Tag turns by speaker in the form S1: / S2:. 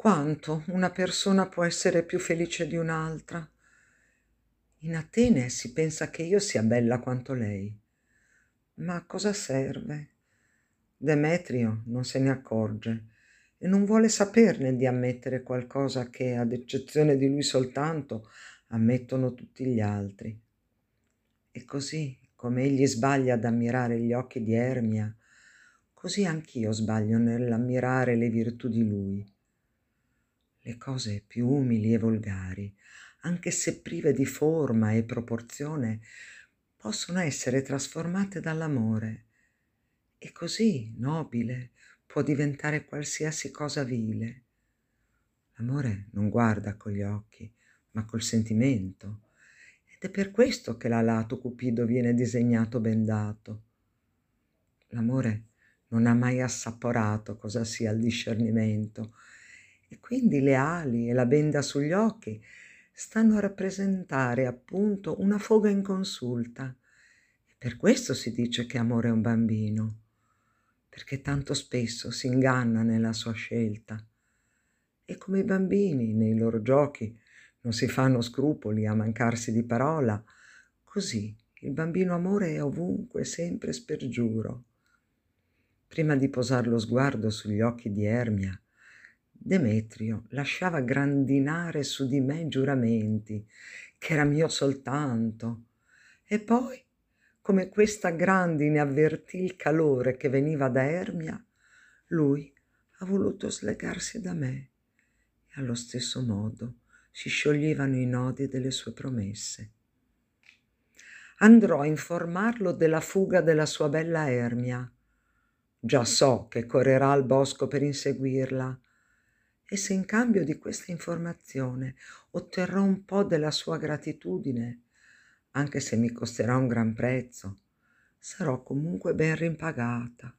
S1: Quanto una persona può essere più felice di un'altra? In Atene si pensa che io sia bella quanto lei. Ma a cosa serve? Demetrio non se ne accorge e non vuole saperne di ammettere qualcosa che, ad eccezione di lui soltanto, ammettono tutti gli altri. E così, come egli sbaglia ad ammirare gli occhi di Ermia, così anch'io sbaglio nell'ammirare le virtù di lui. Le cose più umili e volgari, anche se prive di forma e proporzione, possono essere trasformate dall'amore e così nobile può diventare qualsiasi cosa vile. L'amore non guarda con gli occhi, ma col sentimento, ed è per questo che l'alato Cupido viene disegnato bendato. L'amore non ha mai assaporato cosa sia il discernimento, e quindi le ali e la benda sugli occhi stanno a rappresentare appunto una foga inconsulta. E per questo si dice che amore è un bambino, perché tanto spesso si inganna nella sua scelta. E come i bambini nei loro giochi non si fanno scrupoli a mancarsi di parola, così il bambino amore è ovunque, sempre spergiuro. Prima di posar lo sguardo sugli occhi di Ermia, Demetrio lasciava grandinare su di me giuramenti, che era mio soltanto. E poi, come questa grandine avvertì il calore che veniva da Ermia, lui ha voluto slegarsi da me e allo stesso modo si scioglievano i nodi delle sue promesse. Andrò a informarlo della fuga della sua bella Ermia. Già so che correrà al bosco per inseguirla, e se in cambio di questa informazione otterrò un po' della sua gratitudine, anche se mi costerà un gran prezzo, sarò comunque ben rimpagata.